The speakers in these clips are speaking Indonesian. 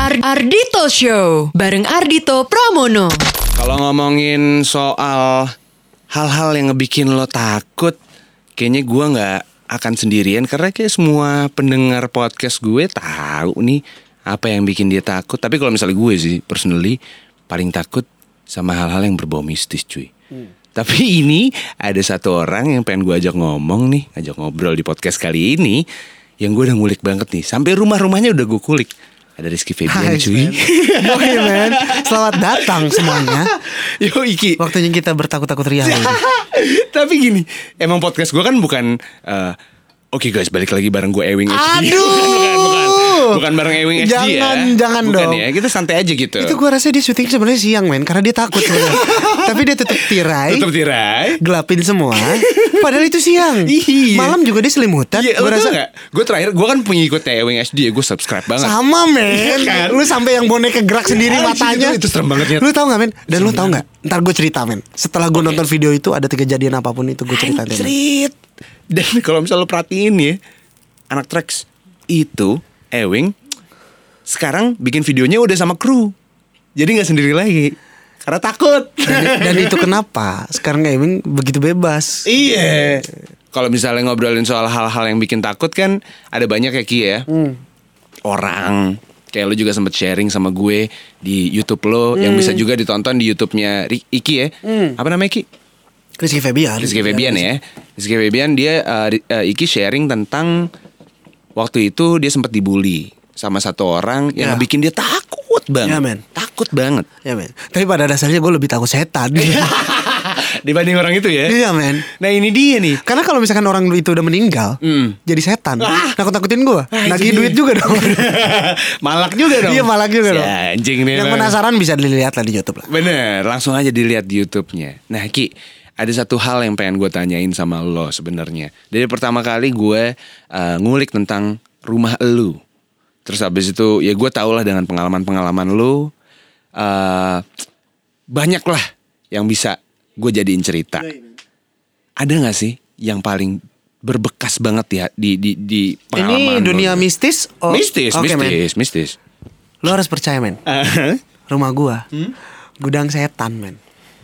Ar- Ardito Show bareng Ardito Pramono. Kalau ngomongin soal hal-hal yang ngebikin lo takut, kayaknya gua nggak akan sendirian karena kayak semua pendengar podcast gue tahu nih apa yang bikin dia takut. Tapi kalau misalnya gue sih personally paling takut sama hal-hal yang berbau mistis, cuy. Tapi ini ada satu orang yang pengen gue ajak ngomong nih, ajak ngobrol di podcast kali ini, yang gue udah ngulik banget nih. Sampai rumah-rumahnya udah gue kulik. Ada Rizky Febian, Hai, cuy. Boy, men. Selamat datang semuanya. Yo Iki, Waktunya kita bertakut-takut ria. Tapi gini, emang podcast gue kan bukan eh, Oke guys, balik lagi bareng gue Ewing HD. Aduh. bukan, bukan, bukan bareng Ewing HD ya. Jangan, jangan bukan dong. ya, kita santai aja gitu. Itu gue rasa dia syuting sebenarnya siang, men. Karena dia takut. Tapi dia tutup tirai. Tutup tirai. Gelapin semua. Padahal itu siang. Iya. Malam juga dia selimutan. Iya, lo rasa tau gak? Gue terakhir, gue kan pengikutnya Ewing HD ya, gue subscribe banget. sama men. Kan? Lu sampai yang boneka gerak sendiri Anjing, matanya. itu- itu serem banget, Nyet. Lu tahu nggak men? Dan lu tahu nggak? Ntar gue cerita men. Setelah gue nonton video itu ada kejadian apa pun itu gue ceritain. men. Anjrit. Dan kalau misalnya lo perhatiin ya, anak Trax itu Ewing sekarang bikin videonya udah sama kru. Jadi nggak sendiri lagi. Karena takut. Dan, dan itu kenapa sekarang gaming begitu bebas. Iya. Kalau misalnya ngobrolin soal hal-hal yang bikin takut kan ada banyak ya Ki ya. Orang kayak lu juga sempet sharing sama gue di YouTube lo yang bisa juga ditonton di YouTube-nya Iki ya. Apa namanya Ki? Rizky Febian. Rizky Febian ya. Rizky Febian dia uh, uh, Iki sharing tentang waktu itu dia sempat dibully sama satu orang yang Ya. bikin dia takut banget. Ya, men. Takut banget. Ya men. Tapi pada dasarnya gue lebih takut setan. Dibanding orang itu ya. Iya men. Nah ini dia nih. Karena kalau misalkan orang itu udah meninggal, Hmm. jadi setan. Ah. Nakut nakutin gue. Ah, Nagih itu duit juga dong. malak juga dong. Iya malak juga Si dong. Anjing nih. Yang penasaran bisa dilihat lah di YouTube lah. Bener, langsung aja dilihat di YouTube-nya. Nah, Ki, ada satu hal yang pengen gue tanyain sama lo sebenarnya. Dari pertama kali gue uh, ngulik tentang rumah lu. Terus habis itu ya gue tau lah dengan pengalaman-pengalaman lu uh, banyak lah yang bisa gue jadiin cerita. Ada nggak sih yang paling berbekas banget ya di di di pengalaman Ini dunia lo? mistis? Oh, mistis, men. mistis, mistis. Lo harus percaya men. Rumah gua Hmm? gudang setan men.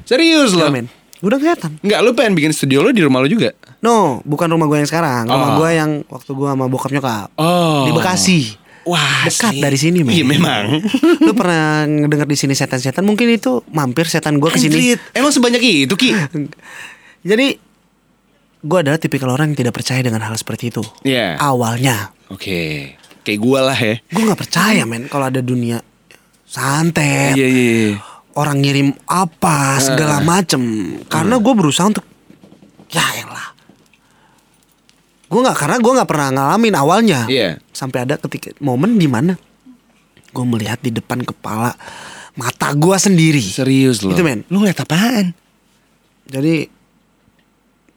Serius Ya lo? men. Gudang setan. Enggak, lu pengen bikin studio lo di rumah lo juga? No, bukan rumah gua yang sekarang. Rumah Oh. gua yang waktu gua sama bokap nyokap. Oh. Di Bekasi. Wah, Dekat dari sini men. Iya memang. Lu pernah ngedenger di sini setan-setan? Mungkin itu mampir setan gua ke sini. Emang sebanyak itu Ki? Jadi gua adalah tipikal orang yang tidak percaya dengan hal seperti itu. Iya. Awalnya, Oke. Kayak gua lah ya. gua nggak percaya men kalau ada dunia santet. Iya iya iya. Orang ngirim apa segala macem karena gue berusaha untuk ya elah gue nggak karena gue nggak pernah ngalamin awalnya Iya. sampai ada ketika momen di mana gue melihat di depan kepala mata gue sendiri Serius lo. Itu, men. Lu ngeliat apaan? jadi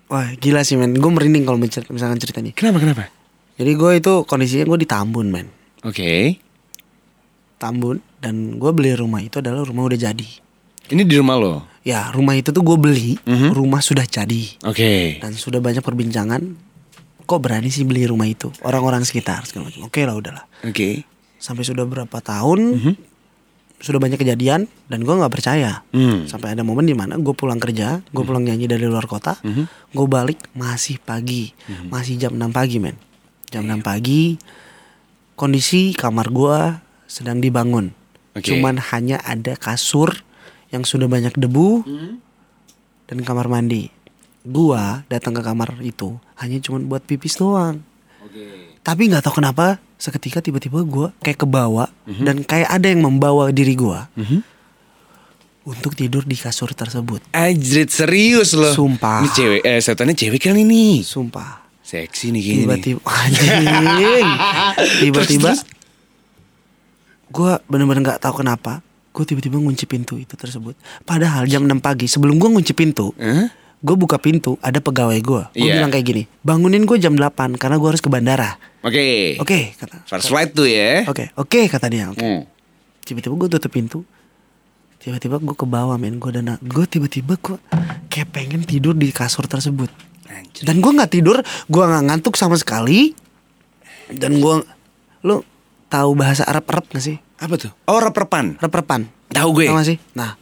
wah gila sih men gue merinding kalau mencer- misalkan ceritanya Kenapa kenapa? jadi gue itu kondisinya gue di Tambun men Oke. Tambun dan gue beli rumah itu adalah rumah udah jadi Ini di rumah lo. ya rumah itu tuh gue beli Mhm. rumah sudah jadi Oke. dan sudah banyak perbincangan kok berani sih beli rumah itu orang-orang sekitar segala macam oke lah udahlah Oke. sampai sudah berapa tahun Mhm. sudah banyak kejadian dan gue nggak percaya Hmm. sampai ada momen di mana gue pulang kerja gue pulang nyanyi dari luar kota Mhm. gue balik masih pagi masih jam 6 pagi men jam 6 pagi kondisi kamar gue sedang dibangun Oke. cuman hanya ada kasur yang sudah banyak debu Mhm. dan kamar mandi gua datang ke kamar itu hanya cuman buat pipis doang Oke. tapi nggak tahu kenapa seketika tiba-tiba gua kayak kebawa Mhm. dan kayak ada yang membawa diri gua Mhm. untuk tidur di kasur tersebut Anjrit serius lo. Sumpah. Ini cewek eh setannya cewek kan ini. sumpah Seksi nih nih. tiba-tiba anjing tiba-tiba Gua bener-bener nggak tahu kenapa gue tiba-tiba ngunci pintu itu tersebut padahal jam 6 pagi sebelum gua ngunci pintu Hah? gue buka pintu ada pegawai gue gue Iya. bilang kayak gini bangunin gue jam 8 karena gue harus ke bandara Oke. oke kata First flight tuh ya. oke oke kata dia oke Hmm. tiba-tiba gue tutup pintu tiba-tiba gue ke bawah men gue dan gue tiba-tiba gue kayak pengen tidur di kasur tersebut Anjir. dan gue nggak tidur gue nggak ngantuk sama sekali dan gue lo tahu bahasa Arab Arab gak sih Apa tuh? Oh rep-repan. Rep-repan. Tahu gue. Tahu gak sih? Nah,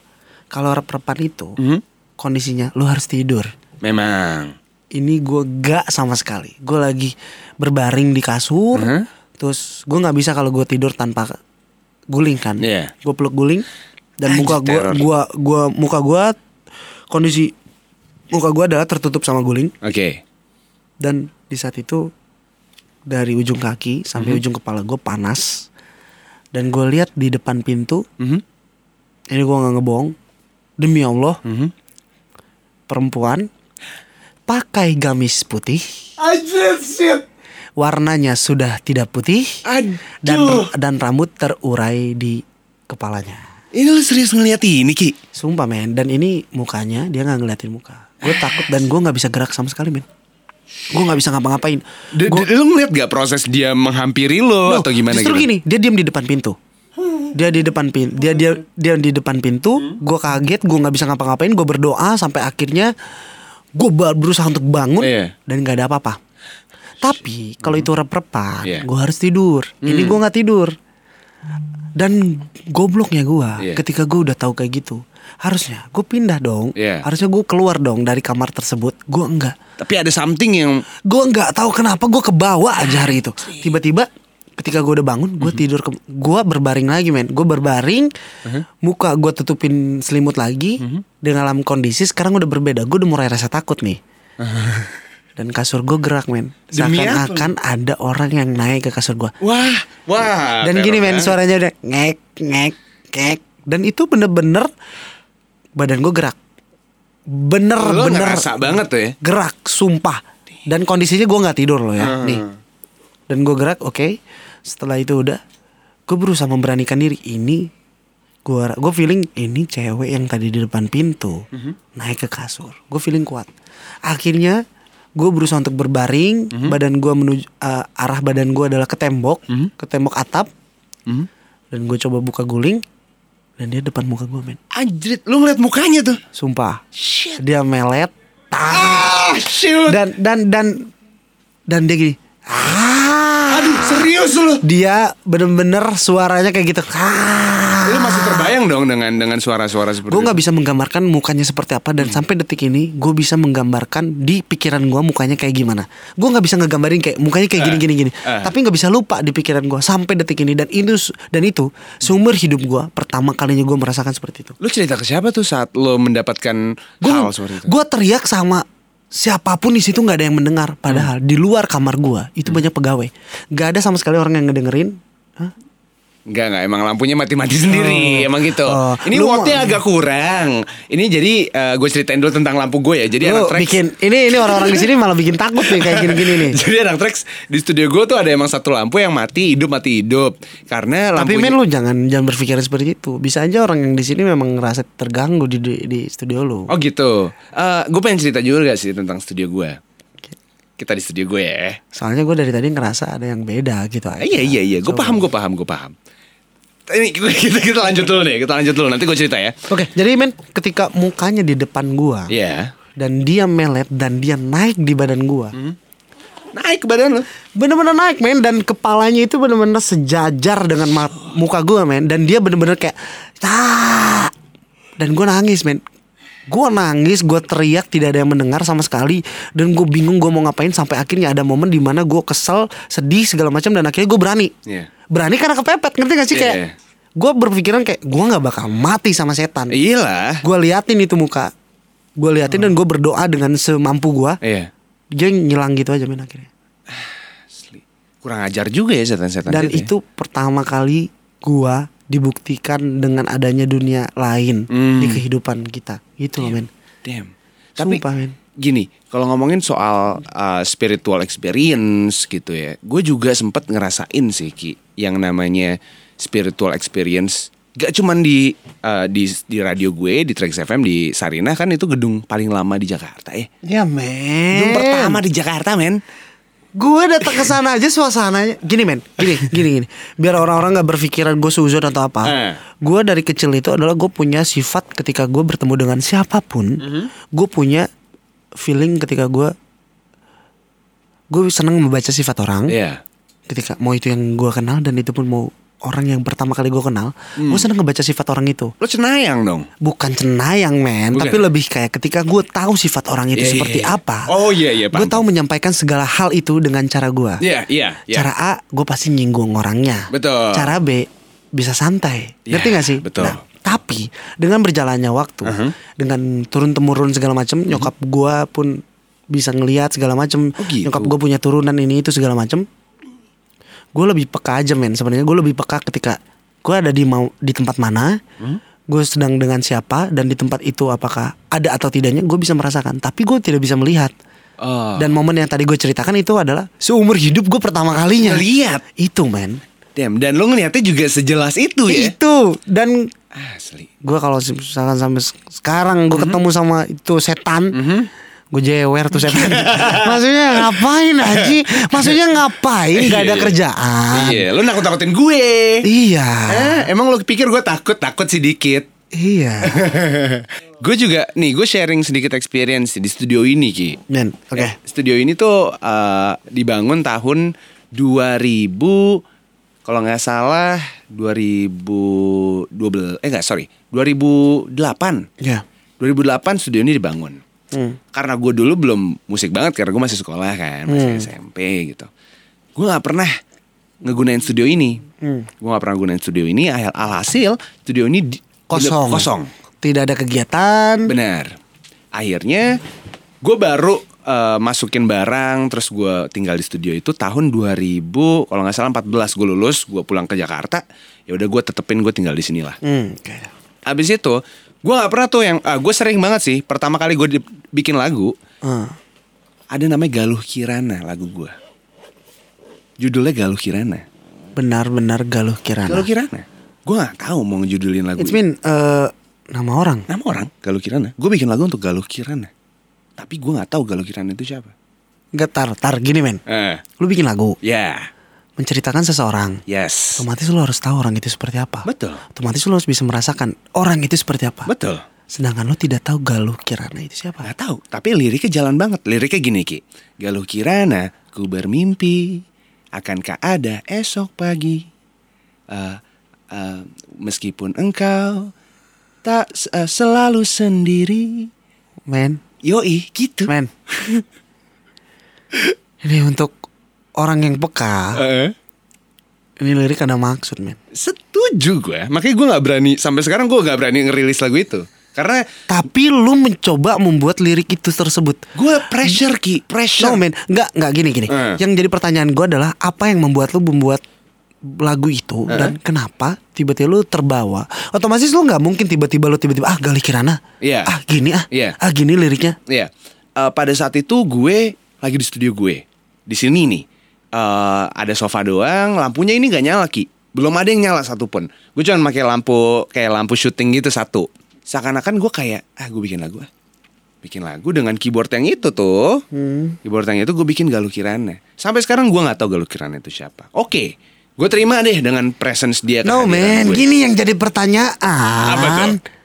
kalau rep-repan itu Mhm. kondisinya lu harus tidur. Memang. Ini gue gak sama sekali. Gue lagi berbaring di kasur. Mhm. Terus gue nggak bisa kalau gue tidur tanpa guling kan. Iya. Gue peluk guling dan Anjir, muka gue gua gua muka gue kondisi muka gue adalah tertutup sama guling Oke. dan di saat itu dari ujung kaki sampai Mhm. ujung kepala gue panas dan gue lihat di depan pintu Mhm. ini gue nggak ngebohong demi Allah Mhm. perempuan pakai gamis putih shit. warnanya sudah tidak putih Aduh. dan dan rambut terurai di kepalanya Ini lu serius ngeliat ini Ki? sumpah men dan ini mukanya dia nggak ngeliatin muka gue takut dan gue nggak bisa gerak sama sekali men gue nggak bisa ngapa-ngapain Gua- lu ngeliat gak proses dia menghampiri lo Loh, atau gimana Justru gitu? gini, dia diam di depan pintu. Dia di depan pintu, dia dia dia di depan pintu. Gue kaget, gue nggak bisa ngapa-ngapain. Gue berdoa sampai akhirnya gue berusaha untuk bangun Iya. dan nggak ada apa-apa. Tapi kalau itu rep-repan, Iya. gue harus tidur. Ini gue nggak tidur. Dan gobloknya gue, Iya. ketika gue udah tahu kayak gitu, harusnya gue pindah dong. Iya. Harusnya gue keluar dong dari kamar tersebut. Gue enggak. Tapi ada something yang Gue nggak tahu kenapa gue kebawa aja hari itu. Tiba-tiba ketika gue udah bangun, gue tidur ke, gue berbaring lagi men. Gue berbaring, muka gue tutupin selimut lagi. Dengan dalam kondisi sekarang udah berbeda. Gue udah mulai rasa takut nih. Dan kasur gue gerak men. Seakan-akan ada orang yang naik ke kasur gue. wah, wah. Dan gini men, banget. suaranya udah ngek, ngek, ngek. Dan itu bener-bener badan gue gerak. Bener, Lo bener ngerasa banget tuh ya. gerak sumpah dan kondisinya gue nggak tidur loh ya Hmm. nih dan gue gerak oke setelah itu udah gue berusaha memberanikan diri ini gue gue feeling ini cewek yang tadi di depan pintu Mhm. naik ke kasur gue feeling kuat akhirnya gue berusaha untuk berbaring Mhm. badan gue menuju eh, arah badan gue adalah ke tembok Mhm. ke tembok atap Mhm. dan gue coba buka guling dan dia depan muka gue men Anjrit, lu ngeliat mukanya tuh. sumpah Shit. dia melet Ah, shoot. dan dan dan dan dia gini ah. Aduh, serius lu. dia bener-bener suaranya kayak gitu. Ah. Lu masih terbayang dong dengan dengan suara-suara seperti gue nggak bisa menggambarkan mukanya seperti apa dan sampai detik ini gue bisa menggambarkan di pikiran gue mukanya kayak gimana. Gue nggak bisa ngegambarin kayak mukanya kayak gini gini gini. eh. tapi nggak bisa lupa di pikiran gue sampai detik ini dan itu dan itu seumur hidup gue pertama kalinya gue merasakan seperti itu. Lu cerita ke siapa tuh saat lo mendapatkan gue hal seperti itu? gue teriak sama siapa pun di situ nggak ada yang mendengar. Padahal di luar kamar gue itu banyak pegawai. Nggak ada sama sekali orang yang ngedengerin. Hah? Enggak, enggak. Emang lampunya mati-mati sendiri. Oh. Emang gitu. Oh. Ini wattnya agak kurang. Ini jadi gue ceritain dulu tentang lampu gue ya. Jadi Lu anak Trax. bikin ini ini orang-orang di sini malah bikin takut nih kayak gini-gini nih Jadi anak Trax di studio gue tuh ada emang satu lampu yang mati hidup mati hidup. Karena tapi men lu jangan jangan berpikir seperti itu bisa aja orang yang di sini memang ngerasa terganggu di di, di studio lu Oh gitu. gue pengen cerita juga gak sih tentang studio gue. Kita di studio gue ya. soalnya gue dari tadi ngerasa ada yang beda gitu aja. Iya iya iya. Gue paham gue paham gue paham. Ini kita, kita lanjut dulu nih. Kita lanjut dulu. Nanti gue cerita ya. oke jadi men ketika mukanya di depan gua Iya. dan dia melet dan dia naik di badan gua Hmm. Naik ke badan lo. bener-bener naik men dan kepalanya itu bener-bener sejajar dengan muka gue men dan dia bener-bener kayak ah dan gue nangis men gue nangis gue teriak tidak ada yang mendengar sama sekali dan gue bingung gue mau ngapain sampai akhirnya ada momen di mana gue kesel sedih segala macam dan akhirnya gue berani Iya. berani karena kepepet ngerti gak sih Iya, kayak iya. gue berpikiran kayak gue nggak bakal mati sama setan Iya lah. gue liatin itu muka gue liatin dan gue berdoa dengan semampu gue Iya. dia ngilang gitu aja men akhirnya Asli. Kurang ajar juga ya setan-setan dan gitu ya. itu pertama kali gua dibuktikan dengan adanya dunia lain Hmm. di kehidupan kita gitu loh men Damn. Tapi Sumpah, men. gini, kalau ngomongin soal uh, spiritual experience gitu ya, gue juga sempet ngerasain sih ki yang namanya spiritual experience. Gak cuman di uh, di di radio gue di Trax FM di Sarinah kan itu gedung paling lama di Jakarta ya. ya men Gedung pertama di Jakarta men. Gue datang ke sana aja suasananya gini men gini gini gini biar orang-orang nggak berpikiran gue suzon atau apa Eh. gue dari kecil itu adalah gue punya sifat ketika gue bertemu dengan siapa pun Mhm. gue punya feeling ketika gue gue seneng membaca sifat orang Iya. ketika mau itu yang gue kenal dan itu pun mau orang yang pertama kali gue kenal, Hmm. gue seneng ngebaca sifat orang itu. Lo cenayang dong. Bukan cenayang men, Bukan. tapi lebih kayak ketika gue tahu sifat orang itu Iya, iya, seperti iya. apa. Oh, iya, iya, Gue paham, tahu menyampaikan segala hal itu dengan cara gue. Iya, iya, iya. Cara A, gue pasti nyinggung orangnya. Betul. Cara B, bisa santai. Iya, Ngerti gak sih? betul. Nah, tapi dengan berjalannya waktu, Uh-huh. dengan turun temurun segala macam, nyokap gue pun bisa ngelihat segala macam. Oh, gitu. Nyokap gue punya turunan ini itu segala macam. Gue lebih peka aja men. Sebenarnya gue lebih peka ketika gue ada di mau di tempat mana, Hmm? gue sedang dengan siapa dan di tempat itu apakah ada atau tidaknya gue bisa merasakan. Tapi gue tidak bisa melihat. Oh. Dan momen yang tadi gue ceritakan itu adalah seumur hidup gue pertama kalinya. Ngeliat. Itu men. Damn, dan lo ngeliatnya juga sejelas itu ya. Itu dan Asli. gue kalau misalkan sampai se- sekarang gue ketemu sama itu setan, gue jewer tuh setan. Maksudnya ngapain Haji? Maksudnya ngapain? Gak ada Iya. kerjaan. Iya, lo nakut-nakutin gue. Iya. Eh, emang lo pikir gue takut? Takut sedikit. Iya. gue juga nih gue sharing sedikit experience di studio ini ki. Oke. Eh, Studio ini tuh eh, dibangun tahun 2000 kalau nggak salah 2012 eh nggak sorry 2008 Ya. 2008 studio ini dibangun. Hmm. Karena gue dulu belum musik banget karena gue masih sekolah kan masih Hmm. SMP gitu. Gue nggak pernah ngegunain studio ini. Hmm. Gue nggak pernah gunain studio ini. Al- Alhasil studio ini di- Kosong. Kosong. Tidak ada kegiatan. Benar. Akhirnya gue baru eh, masukin barang terus gue tinggal di studio itu tahun 2000 kalau nggak salah 14 gue lulus gue pulang ke Jakarta ya udah gue tetepin gue tinggal di sini lah. Hmm. Abis itu gue nggak pernah tuh yang ah, gue sering banget sih pertama kali gue bikin lagu Hmm. ada namanya Galuh Kirana lagu gue. Judulnya Galuh Kirana. Benar-benar galuh kirana. Galuh Kirana. Gue nggak tahu mau ngejudulin lagu. It's mean eh, nama orang. Nama orang Galuh Kirana. Gue bikin lagu untuk Galuh Kirana. Tapi gue nggak tahu Galuh Kirana itu siapa. Gak tar, tar gini men. Eh, Lu bikin lagu ya, menceritakan seseorang. yes, Otomatis lu harus tahu orang itu seperti apa. betul, Otomatis lu harus bisa merasakan orang itu seperti apa. betul. Sedangkan lu tidak tahu Galuh Kirana itu siapa. Gak tahu, tapi liriknya jalan banget. Liriknya gini ki, Galuh Kirana, ku bermimpi, akankah ada esok pagi? Eh, eh, meskipun engkau tak eh, selalu sendiri. Men, Yoi, gitu. men. ini untuk orang yang peka. Eh, Ini lirik ada maksud men. setuju gue, makanya gue nggak berani sampai sekarang gue nggak berani ngerilis lagu itu. Karena Tapi lu mencoba membuat lirik itu tersebut. gue pressure ki, pressure. No men, nggak nggak gini gini. Eh. Yang jadi pertanyaan gue adalah apa yang membuat lu membuat lagu itu Eh. dan kenapa tiba-tiba lu terbawa? Otomatis lu nggak mungkin tiba-tiba lu tiba-tiba ah Gali Kirana. Iya. Ah gini ah. Iya. Ah gini liriknya. Iya. Eh, pada saat itu gue lagi di studio gue. Di sini nih. Eh, ada sofa doang, lampunya ini gak nyala Ki. Belum ada yang nyala satupun. Gue cuma pakai lampu kayak lampu syuting gitu satu. Seakan-akan gue kayak ah gue bikin lagu ah. Bikin lagu dengan keyboard yang itu tuh. Hmm. Keyboard yang itu gue bikin Galuh Kirana. Sampai sekarang gue nggak tahu Galuh Kirana itu siapa. Oke. Gue terima deh dengan presence dia No gue. gini yang jadi pertanyaan. Apa tuh?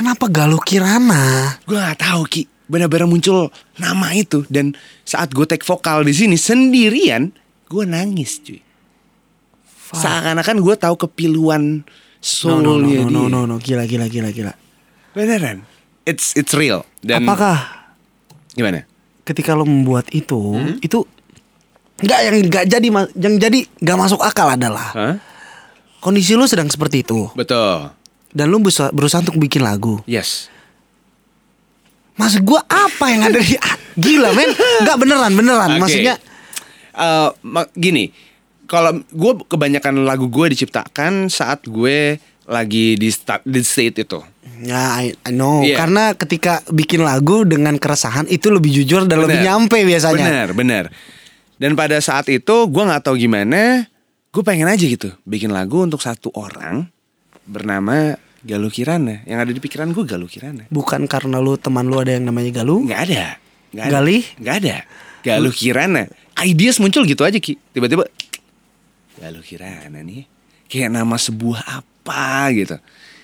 Kenapa Galuh Kirana? Gue gak tahu Ki Benar-benar muncul nama itu Dan saat gue take vokal di sini Sendirian Gue nangis cuy Seakan-akan gue tahu kepiluan No no no soulnya no, no dia. no no gila gila gila gila. Beneran It's it's real Dan Apakah Gimana? ketika lo membuat itu Hmm? itu nggak yang nggak jadi yang jadi nggak masuk akal adalah Hah? kondisi lo sedang seperti itu Betul dan lo berusaha, berusaha untuk bikin lagu. Yes Maksud gua apa yang ada di gila men? Nggak beneran beneran. Oke. Maksudnya Eh, ma- Gini Kalau gue kebanyakan lagu gue diciptakan Saat gue lagi di, sta- di state itu ya I, I know Iya. karena ketika bikin lagu dengan keresahan itu lebih jujur dan lebih Bener. nyampe biasanya. Bener, bener. Dan pada saat itu gue nggak tahu gimana, gue pengen aja gitu bikin lagu untuk satu orang bernama Galuh Kirana. Yang ada di pikiran gue Galuh Kirana. Bukan karena lu teman lu ada yang namanya Galuh. Nggak ada. Nggak ada. Galih? Nggak ada. Galuh Kirana. Ideas muncul gitu aja Ki. Tiba-tiba Galuh Kirana nih. Kayak nama sebuah apa gitu.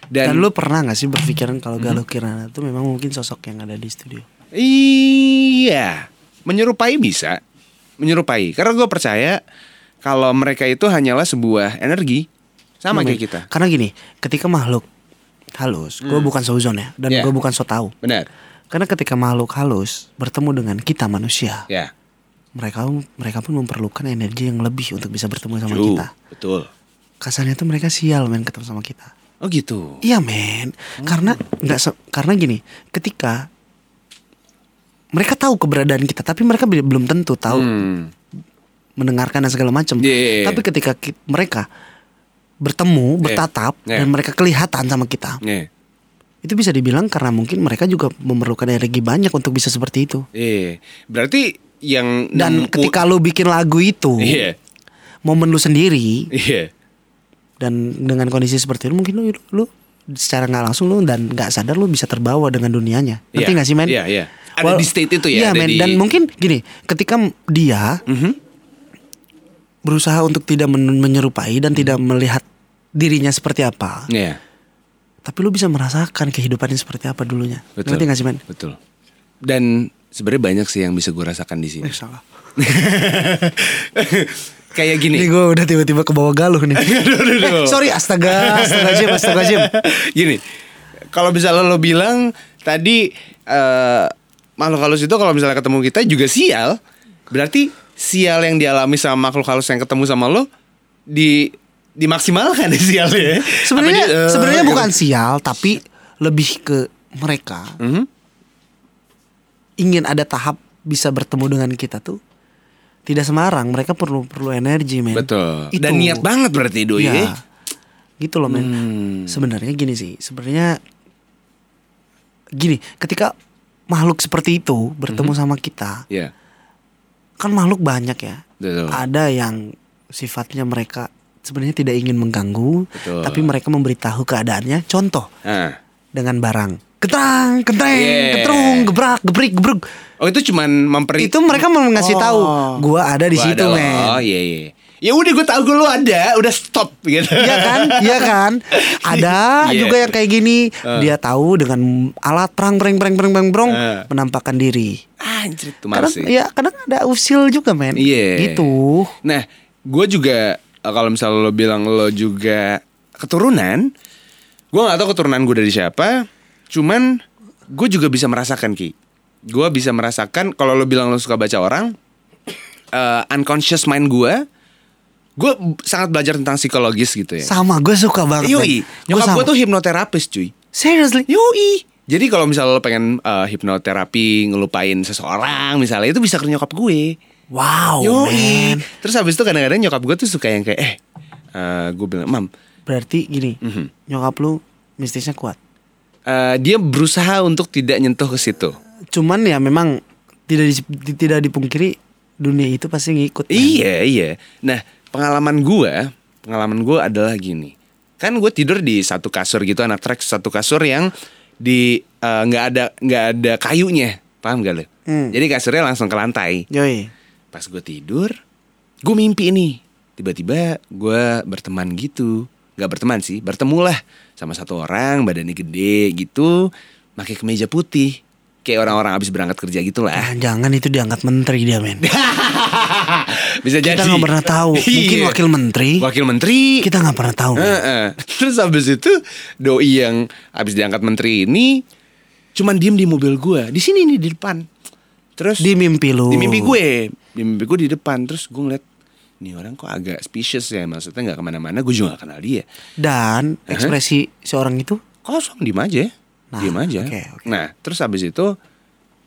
Dan, Dan, lu pernah gak sih berpikiran kalau Hmm. Galuh Kirana itu memang mungkin sosok yang ada di studio? Iya, menyerupai bisa, menyerupai. Karena gue percaya kalau mereka itu hanyalah sebuah energi Sama Men. kayak kita. Karena gini, ketika makhluk halus, gue bukan sozon ya, dan Hmm. Yeah. gue bukan so tahu. Benar. Karena ketika makhluk halus bertemu dengan kita manusia, Ya. mereka mereka pun memerlukan energi yang lebih untuk bisa bertemu sama True. kita. Betul. Kasarnya tuh mereka sial men ketemu sama kita. Oh gitu. Iya men, karena nggak karena gini, ketika mereka tahu keberadaan kita, tapi mereka be- belum tentu tahu Hmm. mendengarkan dan segala macam. Yeah. Tapi ketika ki- mereka bertemu, bertatap Yeah. dan mereka kelihatan sama kita, Nih. Itu bisa dibilang karena mungkin mereka juga memerlukan energi banyak untuk bisa seperti itu. Iya. Berarti yang Dan ketika lu bikin lagu itu, Iya. momen lu sendiri Iya. dan dengan kondisi seperti itu mungkin lu lu secara nggak langsung lu dan nggak sadar lu bisa terbawa dengan dunianya. Ngerti Iya. nggak sih men? Iya, iya. Ada di state itu ya, Iya men. di- Dan mungkin gini, ketika dia Mhm. berusaha untuk tidak men- menyerupai dan tidak melihat dirinya seperti apa, Iya. Tapi lu bisa merasakan kehidupannya seperti apa dulunya. Betul. Ngerti nggak sih men? Betul. Dan sebenarnya banyak sih yang bisa gue rasakan di sini. Eh, salah. Kayak gini. Ini gue udah tiba-tiba ke bawah galuh nih. Aduh, aduh, aduh. Eh, sorry, astaga, astaga Jim, astaga Jim. Gini, kalau misalnya lo bilang tadi eh makhluk halus itu kalau misalnya ketemu kita juga sial, berarti sial yang dialami sama makhluk halus yang ketemu sama lo di dimaksimalkan ya sialnya. Sebenarnya eh, sebenarnya gitu. bukan sial, tapi lebih ke mereka Mhm. ingin ada tahap bisa bertemu dengan kita tuh tidak semarang. Mereka perlu perlu energi men. Betul. Itu. Dan niat banget berarti doi. Iya. ya. Gitu loh men. Hmm. Sebenarnya gini sih. Sebenarnya gini, ketika makhluk seperti itu bertemu Mhm. sama kita, Iya. kan makhluk banyak ya. Betul. Ada yang sifatnya mereka sebenarnya tidak ingin mengganggu, Betul. tapi mereka memberitahu keadaannya. Contoh Ah. dengan barang. Ketrang, ketreng, Yeah. ketrung, gebrak, gebrik, gebruk. Oh itu cuman memperi Itu mereka mau ngasih Oh. tahu, gua ada di Gua situ, ada men. Oh iya iya. Ya udah gue tahu gue lo ada, udah stop gitu. Iya kan? Iya kan? Ada Iya. juga yang kayak gini. Dia tahu dengan alat perang perang perang perang perang brong Eh. menampakkan diri. Anjir itu Karena masih. ya kadang ada usil juga men. Iya. Gitu. Nah, gue juga kalau misalnya lo bilang lo juga keturunan, gue nggak tahu keturunan gue dari siapa. Cuman gue juga bisa merasakan ki. Gue bisa merasakan kalau lo bilang lo suka baca orang, eh, unconscious mind gue, gue sangat belajar tentang psikologis gitu ya. Sama gue suka banget. Yoi, nyokap gue tuh hipnoterapis cuy. seriously. Yoi. Jadi kalau misalnya lo pengen eh, hipnoterapi ngelupain seseorang misalnya itu bisa ke nyokap gue. Wow, Yoi. men. Terus habis itu kadang-kadang nyokap gue tuh suka yang kayak eh eh, gue bilang mam Berarti gini, Mhm. nyokap lu mistisnya kuat. eh, dia berusaha untuk tidak nyentuh ke situ. Cuman ya memang tidak di- tidak dipungkiri dunia itu pasti ngikut. men. Iya iya. Nah pengalaman gue pengalaman gue adalah gini. Kan gue tidur di satu kasur gitu anak trek satu kasur yang di eh, nggak ada nggak ada kayunya paham gak lo? Hmm. Jadi kasurnya langsung ke lantai. Yoi. Pas gue tidur, gue mimpi nih. Tiba-tiba gue berteman gitu. Gak berteman sih, bertemulah sama satu orang, badannya gede gitu, pakai kemeja putih. Kayak orang-orang abis berangkat kerja gitu lah. Ah, jangan itu diangkat menteri dia men. Bisa jadi. Kita nggak pernah tahu. Mungkin Iya. wakil menteri. Wakil menteri. Kita nggak pernah tahu. Heeh. Terus habis itu doi yang habis diangkat menteri ini cuman diem di mobil gue, di sini nih di depan. Terus Di mimpi lu. di mimpi gue. Di mimpi gue di depan. Terus gue ngeliat nih orang kok agak suspicious ya maksudnya nggak ke mana-mana. Gue juga gak kenal dia. Dan ekspresi seorang itu? Kosong diem aja. Nah, diem aja. oke, oke. nah terus habis itu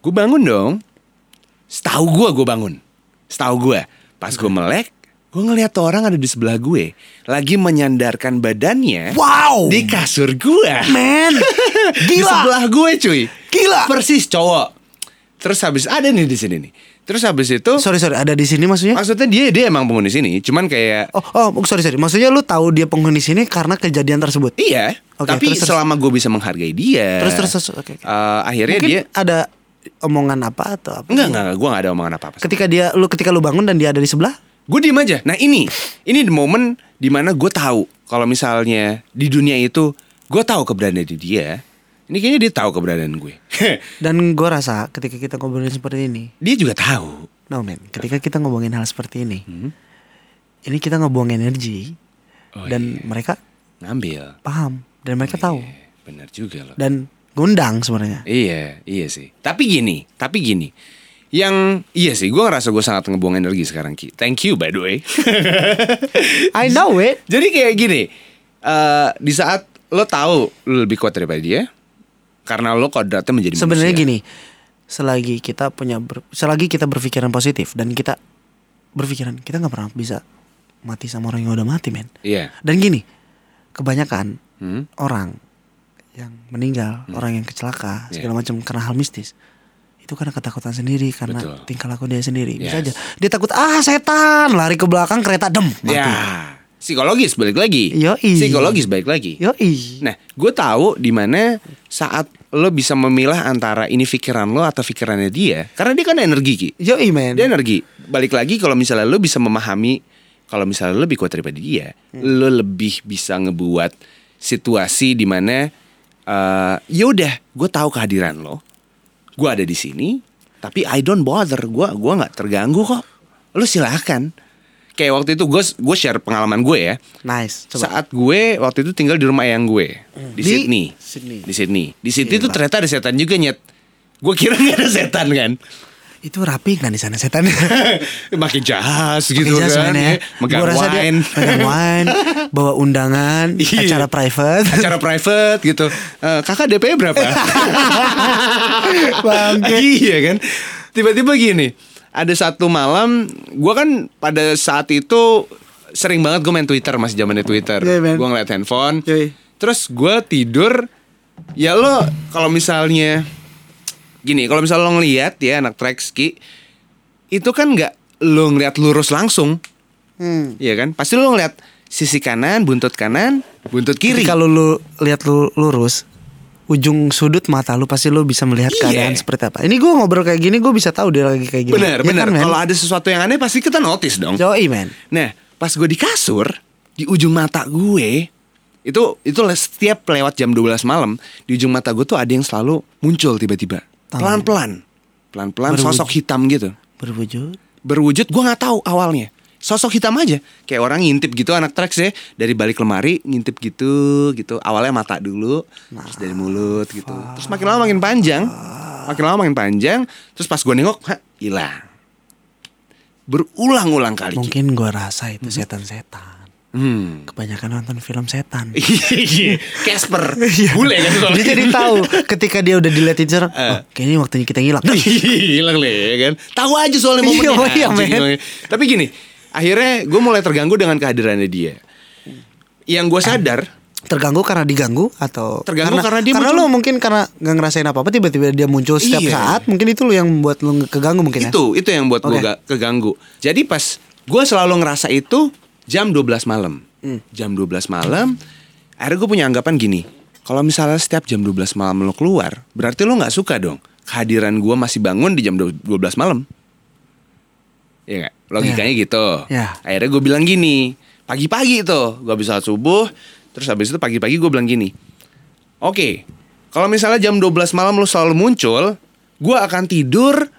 gue bangun dong. Setahu gue gue bangun. Setahu gue. Pas gue melek gue ngeliat tuh orang ada di sebelah gue. Lagi menyandarkan badannya Wow. di kasur gue. Men. di Gila. sebelah gue cuy. Gila. persis cowok terus habis ada nih di sini nih terus habis itu Sorry sorry ada di sini maksudnya? Maksudnya dia dia emang penghuni sini, cuman kayak Oh, oh sorry sorry. Maksudnya lu tahu dia penghuni sini karena kejadian tersebut. iya. Oke, tapi terus, selama gue bisa menghargai dia, Terus terus, terus oke. oke. eh, akhirnya Mungkin dia ada omongan apa atau apa? enggak enggak, gue gak ada omongan apa apa. Ketika dia lu ketika lu bangun dan dia ada di sebelah? Gue diem aja. Nah ini ini the moment di mana gue tahu kalau misalnya di dunia itu gue tahu keberadaan di dia. Ini kayaknya dia tahu keberadaan gue. Dan gue rasa ketika kita ngobrolin seperti ini, dia juga tahu. no men, ketika kita ngomongin hal seperti ini, ini kita ngebuang energi Oh, dan mereka ambil. paham dan mereka tahu Eh, bener juga loh. dan ngundang sebenarnya Iya, iya sih. Tapi gini, tapi gini. Yang iya sih, gue ngerasa gue sangat ngebuang energi sekarang Ki. Thank you by the way. I know it Jadi kayak gini, eh di saat lo tahu lo lebih kuat daripada dia, karena lo kodratnya menjadi sebenarnya gini selagi kita punya ber- selagi kita berpikiran positif dan kita berpikiran kita nggak pernah bisa mati sama orang yang udah mati men Iya. dan gini kebanyakan Hmm? orang yang meninggal orang yang kecelakaan Iya. segala macam karena hal mistis itu karena ketakutan sendiri karena Betul. tingkah laku dia sendiri bisa Yes. aja dia takut ah setan lari ke belakang kereta dem mati Ya, psikologis balik lagi. Yoi. Psikologis balik lagi. Yoi. Nah, gue tahu di mana saat lo bisa memilah antara ini pikiran lo atau pikirannya dia, karena dia kan energi ki. Yoi men Dia energi. Balik lagi kalau misalnya lo bisa memahami kalau misalnya lo lebih kuat daripada dia, lo lebih bisa ngebuat situasi di mana eh ya udah, gue tahu kehadiran lo, gue ada di sini, tapi I don't bother, gue gua nggak terganggu kok. Lo silahkan. Kayak waktu itu gue gue share pengalaman gue ya. Nice Coba Saat gue waktu itu tinggal di rumah ayang gue di, Di Sydney. Sydney. Di Sydney. Di Sydney tuh ternyata ada setan juga nyet. Gue kira nggak ada setan kan. Itu rapi kan di sana setan Makin jahat gitu jas, kan. men, ya. Megang Gua rasa dia wine. Megang wine Bawa undangan Iya. Acara private Acara private gitu. Eh, kakak DP berapa? Bangke. iya kan. Tiba-tiba gini. Ada satu malam, gue kan pada saat itu sering banget gue main Twitter masih zamannya Twitter. Iya, men. gue ngeliat handphone. Yoi. Terus gue tidur. Ya lo kalau misalnya gini, kalau misalnya lo ngeliat ya anak Trexki itu kan nggak lo ngeliat lurus langsung, hmm. ya kan? Pasti lo ngeliat sisi kanan, buntut kanan, buntut kiri. Kalau lu lihat lu lurus ujung sudut mata lu pasti lu bisa melihat Iya. keadaan seperti apa. Ini gue ngobrol kayak gini gue bisa tahu dia lagi kayak gini. Bener, Ya bener. kan? Kalau ada sesuatu yang aneh pasti kita notice dong. Yoi men. Nah, pas gue di kasur, di ujung mata gue itu itu setiap lewat jam 12 malam, di ujung mata gue tuh ada yang selalu muncul tiba-tiba. Pelan-pelan. Pelan-pelan sosok hitam gitu. Berwujud. Berwujud gue nggak tahu awalnya. Sosok hitam aja, kayak orang ngintip gitu anak tracks ya dari balik lemari ngintip gitu gitu. Awalnya mata dulu, terus dari mulut gitu. Terus makin lama makin panjang, makin lama makin panjang. Terus pas gue nengok, hilang. Berulang-ulang kali. Ki. Mungkin gue rasa itu setan-setan. Hmm. Kebanyakan nonton film setan. Iya, Casper, Iya. bule kan soalnya. Dia jadi tahu ketika dia udah diliatin cerah. Eh. Oh, kayaknya waktunya kita ngilang. hilang deh kan. Tahu aja soalnya Iya, momennya. iya, anjing. men. Tapi gini, akhirnya gue mulai terganggu dengan kehadirannya dia. Yang gue sadar, Terganggu karena diganggu atau Terganggu karena dia karena muncul. lu mungkin karena nggak ngerasain apa apa tiba-tiba dia muncul setiap Iya. saat mungkin itu lu yang membuat lu keganggu mungkin ya. itu itu yang buat gue Oke. gak keganggu. Jadi pas gue selalu ngerasa itu jam 12 malam. Hmm. Jam 12 malam, akhirnya gue punya anggapan gini. Kalau misalnya setiap jam 12 malam lo keluar, berarti lo nggak suka dong kehadiran gue masih bangun di jam 12 malam. Iya gak? Logikanya gitu. Iya. Akhirnya gue bilang gini, pagi-pagi tuh gue bisa subuh, terus habis itu pagi-pagi gue bilang gini, oke, kalau misalnya jam 12 malam lo selalu muncul, gue akan tidur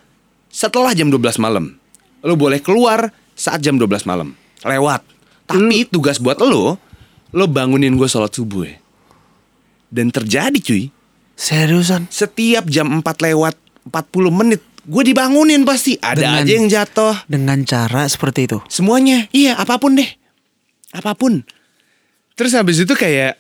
setelah jam 12 malam. Lo boleh keluar saat jam 12 malam, lewat. Tapi tugas buat lo, lo bangunin gue sholat subuh ya. Dan terjadi cuy, Seriusan? setiap jam 4 lewat 40 menit, gue dibangunin pasti. Ada Dengan- aja yang jatuh. Dengan cara seperti itu. Semuanya, iya apa pun deh, apa pun. Terus habis itu kayak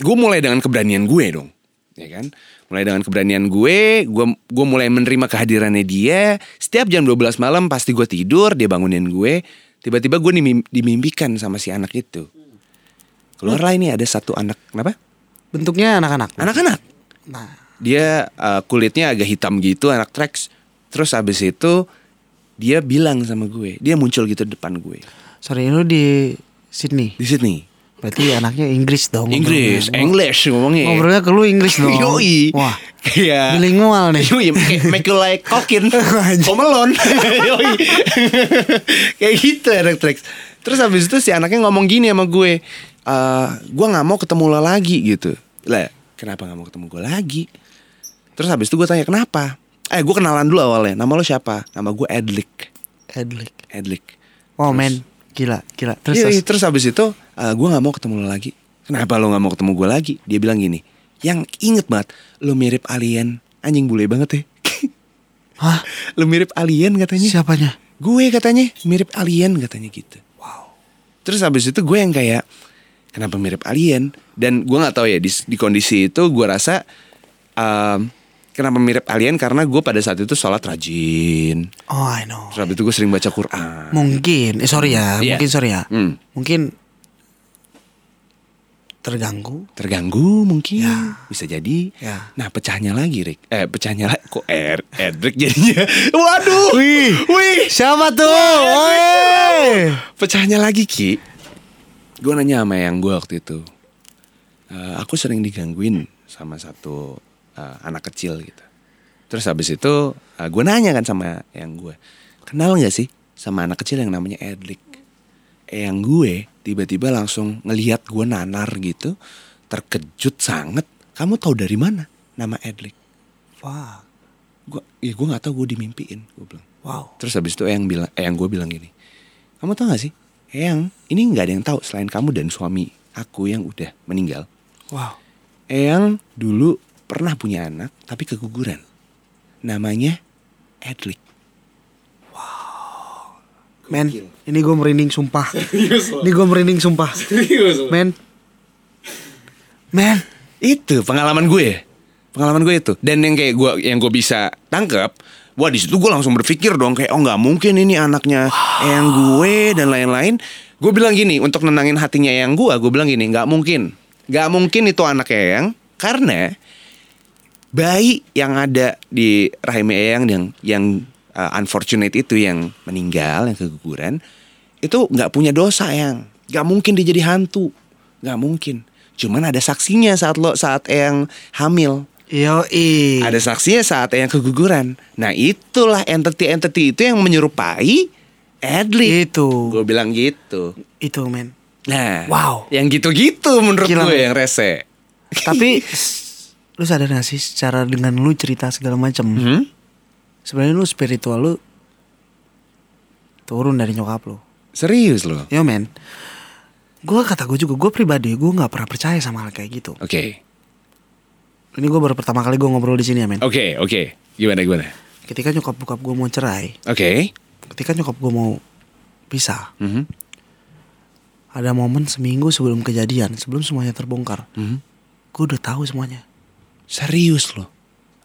gue mulai dengan keberanian gue dong, ya kan? Mulai dengan keberanian gue, gue gue mulai menerima kehadirannya dia. Setiap jam 12 malam pasti gue tidur, dia bangunin gue. Tiba-tiba gue dimim- dimimpikan sama si anak itu. Keluarlah ini ada satu anak, kenapa? Bentuknya anak-anak. Anak-anak. Nah, Dia uh, kulitnya agak hitam gitu, anak Trax. Terus habis itu dia bilang sama gue, dia muncul gitu depan gue sorry lu di Sydney. di Sydney. Berarti anaknya Inggris dong. Inggris. English ngomongnya. Ngobrolnya ke lu Inggris dong. Yoi. Wah, Kayak bilingual nih. Yoi, make you like kokin. Alone. Yoi. kayak gitu anak Trax. Terus habis itu si anaknya ngomong gini sama gue. eh gue nggak mau ketemu lo lagi gitu. Lah, kenapa nggak mau ketemu gue lagi? Terus habis itu gue tanya kenapa? Eh, gue kenalan dulu awalnya. Nama lo siapa? Nama gue Edlik. Edlik. Edlik. Oh men, gila, gila. Terus, Iya, iya, terus habis itu gue nggak mau ketemu lo lagi. Kenapa lo nggak mau ketemu gue lagi? Dia bilang gini, yang inget banget, lo mirip alien, anjing bule banget ya. Hah? lo mirip alien katanya. Siapanya? Gue katanya mirip alien katanya gitu. Wow. Terus habis itu gue yang kayak kenapa mirip alien? Dan gue nggak tahu ya di, di kondisi itu gue rasa um, kenapa mirip alien karena gue pada saat itu sholat rajin. Oh, I know. Terus habis itu gue sering baca Quran. Mungkin, eh sorry ya, Iya. mungkin sorry ya. Hmm. Mungkin terganggu. Terganggu mungkin Ya. bisa jadi. Ya. Nah pecahnya lagi Rick. Eh pecahnya lagi kok er Edric jadinya. Waduh. Wih. Wih. Siapa tuh? Woi. Pecahnya lagi Ki Gue nanya sama yang gue waktu itu "Eh, Aku sering digangguin sama satu eh, anak kecil gitu Terus habis itu eh, gue nanya kan sama yang gue Kenal gak sih sama anak kecil yang namanya Edric Yang gue tiba-tiba langsung ngelihat gue nanar gitu Terkejut sangat Kamu tahu dari mana nama Edric Wah. Gue ya gue gak tahu gue dimimpiin Gue bilang Wow. Terus habis itu yang bilang, eh, yang gue bilang gini, kamu tau gak sih, Eyang, ini nggak ada yang tahu selain kamu dan suami aku yang udah meninggal. Wow. Eyang dulu pernah punya anak tapi keguguran, namanya Edric. Men, ini gue merinding sumpah. ini gue merinding sumpah. Men. Men. Itu pengalaman gue, pengalaman gue itu. Dan yang kayak gue, yang gue bisa tangkap, wah di situ gue langsung berpikir dong kayak oh nggak mungkin ini anaknya Eyang gue dan lain-lain. Gue bilang gini untuk nenangin hatinya Eyang gue, gue bilang gini nggak mungkin, nggak mungkin itu anak Eyang karena bayi yang ada di rahim Eyang yang yang uh, unfortunate itu yang meninggal yang keguguran itu nggak punya dosa yang nggak mungkin dia jadi hantu. Nggak mungkin. Cuman ada saksinya saat lo saat Eyang hamil. Yo ada saksinya saat Eyang keguguran. Nah itulah entity entity itu yang menyerupai Edley Itu. gue bilang gitu. Itu men. nah Wow. yang gitu-gitu menurut Gila, gue yang rese. Tapi lu sadar gak sih secara dengan lu cerita segala macam. Hmm? Sebenarnya lu spiritual lu turun dari nyokap lu. serius lo Yo men. Gue kata gue juga gue pribadi gue nggak pernah percaya sama hal kayak gitu. oke Ini gue baru pertama kali gue ngobrol di sini ya men. Oke, oke. Gimana gimana? Ketika nyokap bokap gue mau cerai, Oke. ketika nyokap gue mau pisah, Mhm. ada momen seminggu sebelum kejadian, sebelum semuanya terbongkar, Mhm. gue udah tahu semuanya. Serius loh.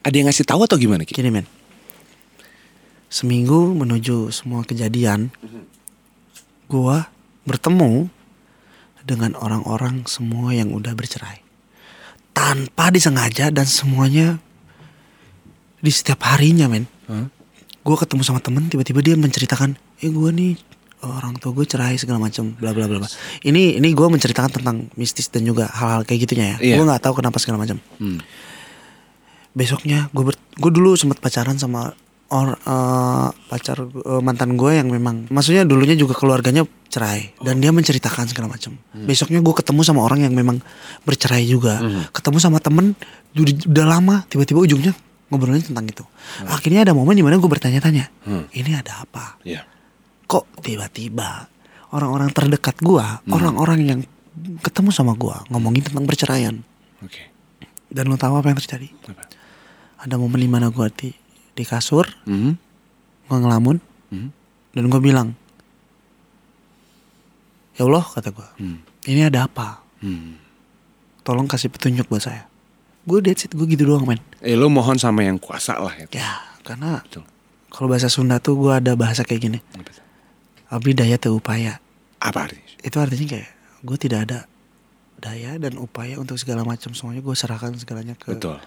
Ada yang ngasih tahu atau gimana Ki? Gini men, seminggu menuju semua kejadian, gue bertemu dengan orang-orang semua yang udah bercerai, tanpa disengaja dan semuanya di setiap harinya men. Hah? Gue ketemu sama temen tiba-tiba dia menceritakan, eh gue nih orang tua gue cerai segala macam bla bla bla bla. Ini ini gue menceritakan tentang mistis dan juga hal-hal kayak gitunya ya. Iya. Gue nggak tahu kenapa segala macam. Hmm. Besoknya gue ber, gue dulu sempat pacaran sama or eh, pacar eh, mantan gue yang memang maksudnya dulunya juga keluarganya cerai dan dia menceritakan segala macam. Besoknya gue ketemu sama orang yang memang bercerai juga. Ketemu sama temen udah, udah lama tiba-tiba ujungnya ngobrolnya tentang itu. Akhirnya ada momen di mana gue bertanya-tanya, Hmm. ini ada apa? Iya. Kok tiba-tiba orang-orang terdekat gue, orang-orang yang ketemu sama gue ngomongin tentang perceraian. Oke. Dan lo tahu apa yang terjadi? Apa? Ada momen di mana gue di di kasur, Mhm. gue ngelamun, Mhm. dan gue bilang, ya Allah kata gue, Hmm. ini ada apa? Hmm. Tolong kasih petunjuk buat saya. Gue that's it, gue gitu doang men. Eh lo mohon sama yang kuasa lah ya. Ya karena Betul. kalau bahasa Sunda tuh gue ada bahasa kayak gini, itu? Abdi daya teu upaya. Apa artinya? Itu artinya kayak gue tidak ada daya dan upaya untuk segala macam semuanya gue serahkan segalanya ke Betul.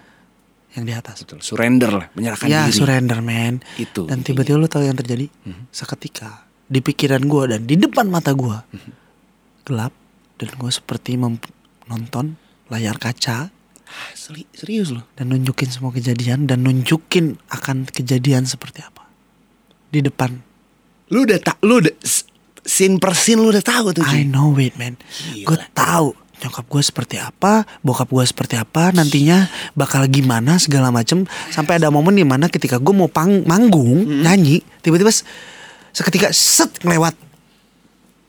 yang di atas. Betul. Surrender lah, menyerahkan ya diri. surrender man. Itu. Dan tiba-tiba lo tau yang terjadi? Mhm. Seketika di pikiran gue dan di depan mata gue Mhm. gelap dan gue seperti menonton layar kaca Ah, seri- serius lo. dan nunjukin semua kejadian dan nunjukin akan kejadian seperti apa di depan. Lu udah tak, lu udah s- scene per scene lu udah tahu tuh. I Ci. know it man. Gue tahu nyokap gue seperti apa, bokap gue seperti apa, nantinya bakal gimana segala macem. Sampai ada momen di mana ketika gue mau pang manggung Hmm. nyanyi, tiba-tiba seketika set ngelewat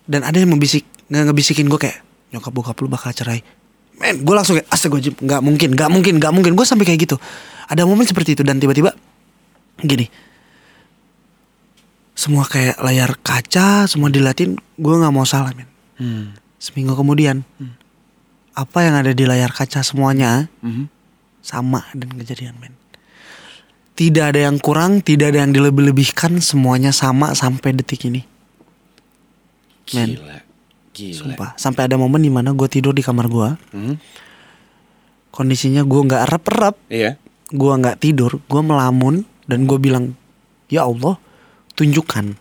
dan ada yang membisik nge ngebisikin gue kayak nyokap bokap lu bakal cerai men gue langsung kayak astagfirullahaladzim nggak mungkin nggak mungkin nggak mungkin gue sampai kayak gitu ada momen seperti itu dan tiba-tiba gini semua kayak layar kaca semua dilatin gue nggak mau salah men seminggu kemudian apa yang ada di layar kaca semuanya Mhm. sama dan kejadian men tidak ada yang kurang tidak ada yang dilebih-lebihkan semuanya sama sampai detik ini Men. Gila. Gila. sumpah sampai ada momen di mana gue tidur di kamar gue Mhm. kondisinya gue nggak rep-rep Iya. gue nggak tidur gue melamun dan gue bilang ya Allah tunjukkan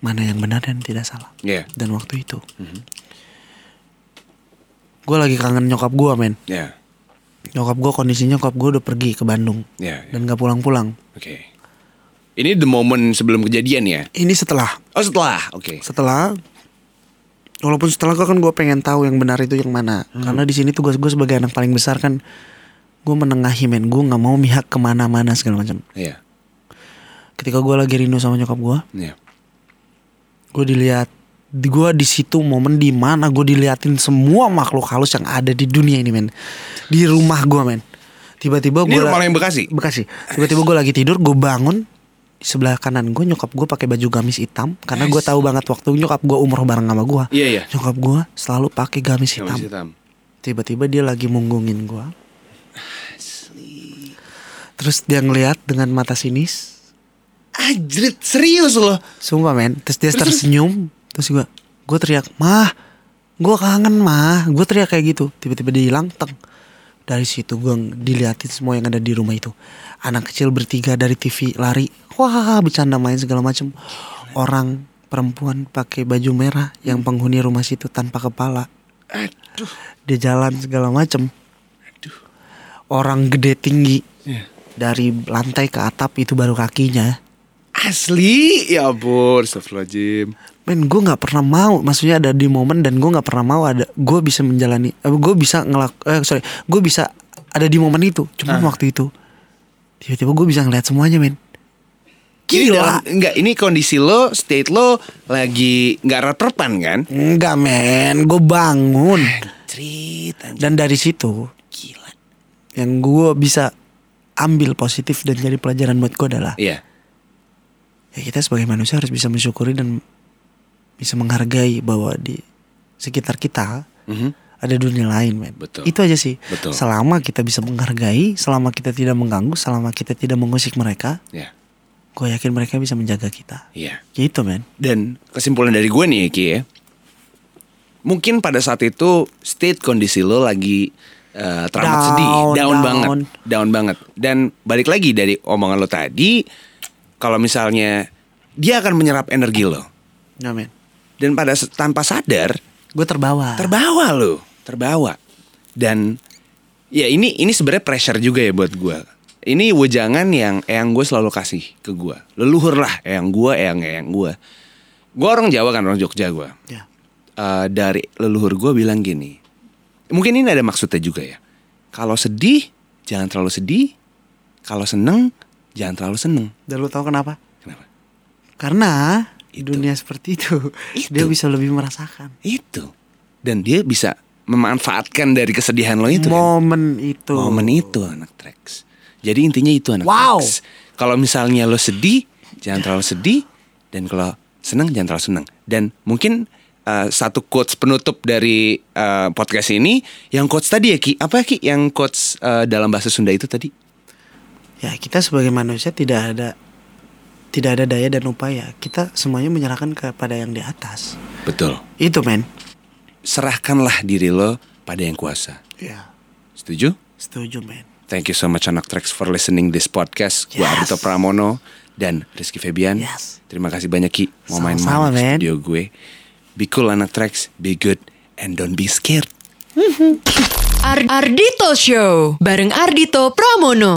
mana yang benar dan tidak salah Iya. dan waktu itu gue lagi kangen nyokap gue men Iya. nyokap gue kondisinya nyokap gue udah pergi ke Bandung Iya. iya. dan gak pulang-pulang Oke. Ini the moment sebelum kejadian ya? ini setelah Oh setelah. Oke. setelah walaupun setelah gue kan gue pengen tahu yang benar itu yang mana karena di sini tugas gue sebagai anak paling besar kan gue menengahi men gue nggak mau mihak ke mana-mana segala macam Iya. Ketika gue lagi rindu sama nyokap gue Iya. gue dilihat di gue di situ momen di mana gue diliatin semua makhluk halus yang ada di dunia ini men di rumah gue men tiba-tiba gue rumah yang Bekasi? Bekasi tiba-tiba gue lagi tidur gue bangun di sebelah kanan gue nyokap gue pakai baju gamis hitam karena gue tahu banget waktu nyokap gue umroh bareng sama gue Iya iya. nyokap gue selalu pakai gamis hitam Gamis hitam. tiba-tiba dia lagi munggungin gue terus dia ngeliat dengan mata sinis Ajrit serius loh. Sumpah men. Terus dia tersenyum. Terus gue Gue teriak Mah Gue kangen mah. Gue teriak kayak gitu. Tiba-tiba dia hilang Teng. Dari situ gue diliatin semua yang ada di rumah itu. Anak kecil bertiga dari TV lari. Wah bercanda main segala macem. Orang perempuan pakai baju merah Yang penghuni rumah situ tanpa kepala. Aduh. Dia jalan segala macem. Orang gede tinggi. Iya. Dari lantai ke atap itu baru kakinya Asli. Ya ampun. Astagfirullahaladzim. Men gue nggak pernah mau Maksudnya ada di momen Dan gue nggak pernah mau ada Gue bisa menjalani eh, Gue bisa ngelak eh, Sorry Gue bisa ada di momen itu Cuma waktu itu Tiba-tiba gue bisa ngeliat semuanya men Ini Gila dalam, enggak, ini kondisi lo, state lo lagi nggak rep-repan kan? Enggak men Gue bangun Cerita Dan dari situ gila. Yang gue bisa Ambil positif Dan jadi pelajaran buat gue adalah Iya. Ya kita sebagai manusia harus bisa mensyukuri Dan Bisa menghargai Bahwa di Sekitar kita Mhm. ada dunia lain men Betul. itu aja sih Betul. selama kita bisa menghargai selama kita tidak mengganggu selama kita tidak mengusik mereka Iya. gue yakin mereka bisa menjaga kita Iya. gitu men Dan kesimpulan dari gue nih Ki ya. Mungkin pada saat itu state kondisi lo lagi eh, teramat Down, sedih, down, down. banget, down banget. Dan balik lagi dari omongan lo tadi, kalau misalnya dia akan menyerap energi lo. men Dan pada tanpa sadar gue terbawa terbawa lo, terbawa. Dan ya ini ini sebenarnya pressure juga ya buat gue. Ini wejangan yang eyang gue selalu kasih ke gue. Leluhur lah eyang gue, eyang eyang gue. Gue orang Jawa kan orang Jogja gue. ya Eh, dari leluhur gue bilang gini. Mungkin ini ada maksudnya juga ya. Kalau sedih jangan terlalu sedih. Kalau seneng jangan terlalu seneng. dan lu tahu kenapa Kenapa? karena Itu. dunia seperti itu, Itu. dia bisa lebih merasakan Itu. Dan dia bisa memanfaatkan dari kesedihan lo itu. kan? momen itu Momen itu anak Trax. Jadi intinya itu anak Wow. Trax. Kalau misalnya lo sedih, jangan terlalu sedih dan kalau senang jangan terlalu senang. Dan mungkin uh, satu quotes penutup dari uh, podcast ini yang quotes tadi ya Ki. Apa ya Ki yang quotes uh, dalam bahasa Sunda itu tadi? Ya kita sebagai manusia tidak ada tidak ada daya dan upaya kita semuanya menyerahkan kepada yang di atas Betul. itu men Serahkanlah diri lo pada yang kuasa. ya Setuju? setuju men Thank you so much anak Trax for listening this podcast. Gue Yes. Ardito Pramono dan Rizky Febian. Yes. Terima kasih banyak Ki mau main-main di man. studio gue. Be cool anak Trax, be good and don't be scared. Ar- Ardito Show bareng Ardito Pramono.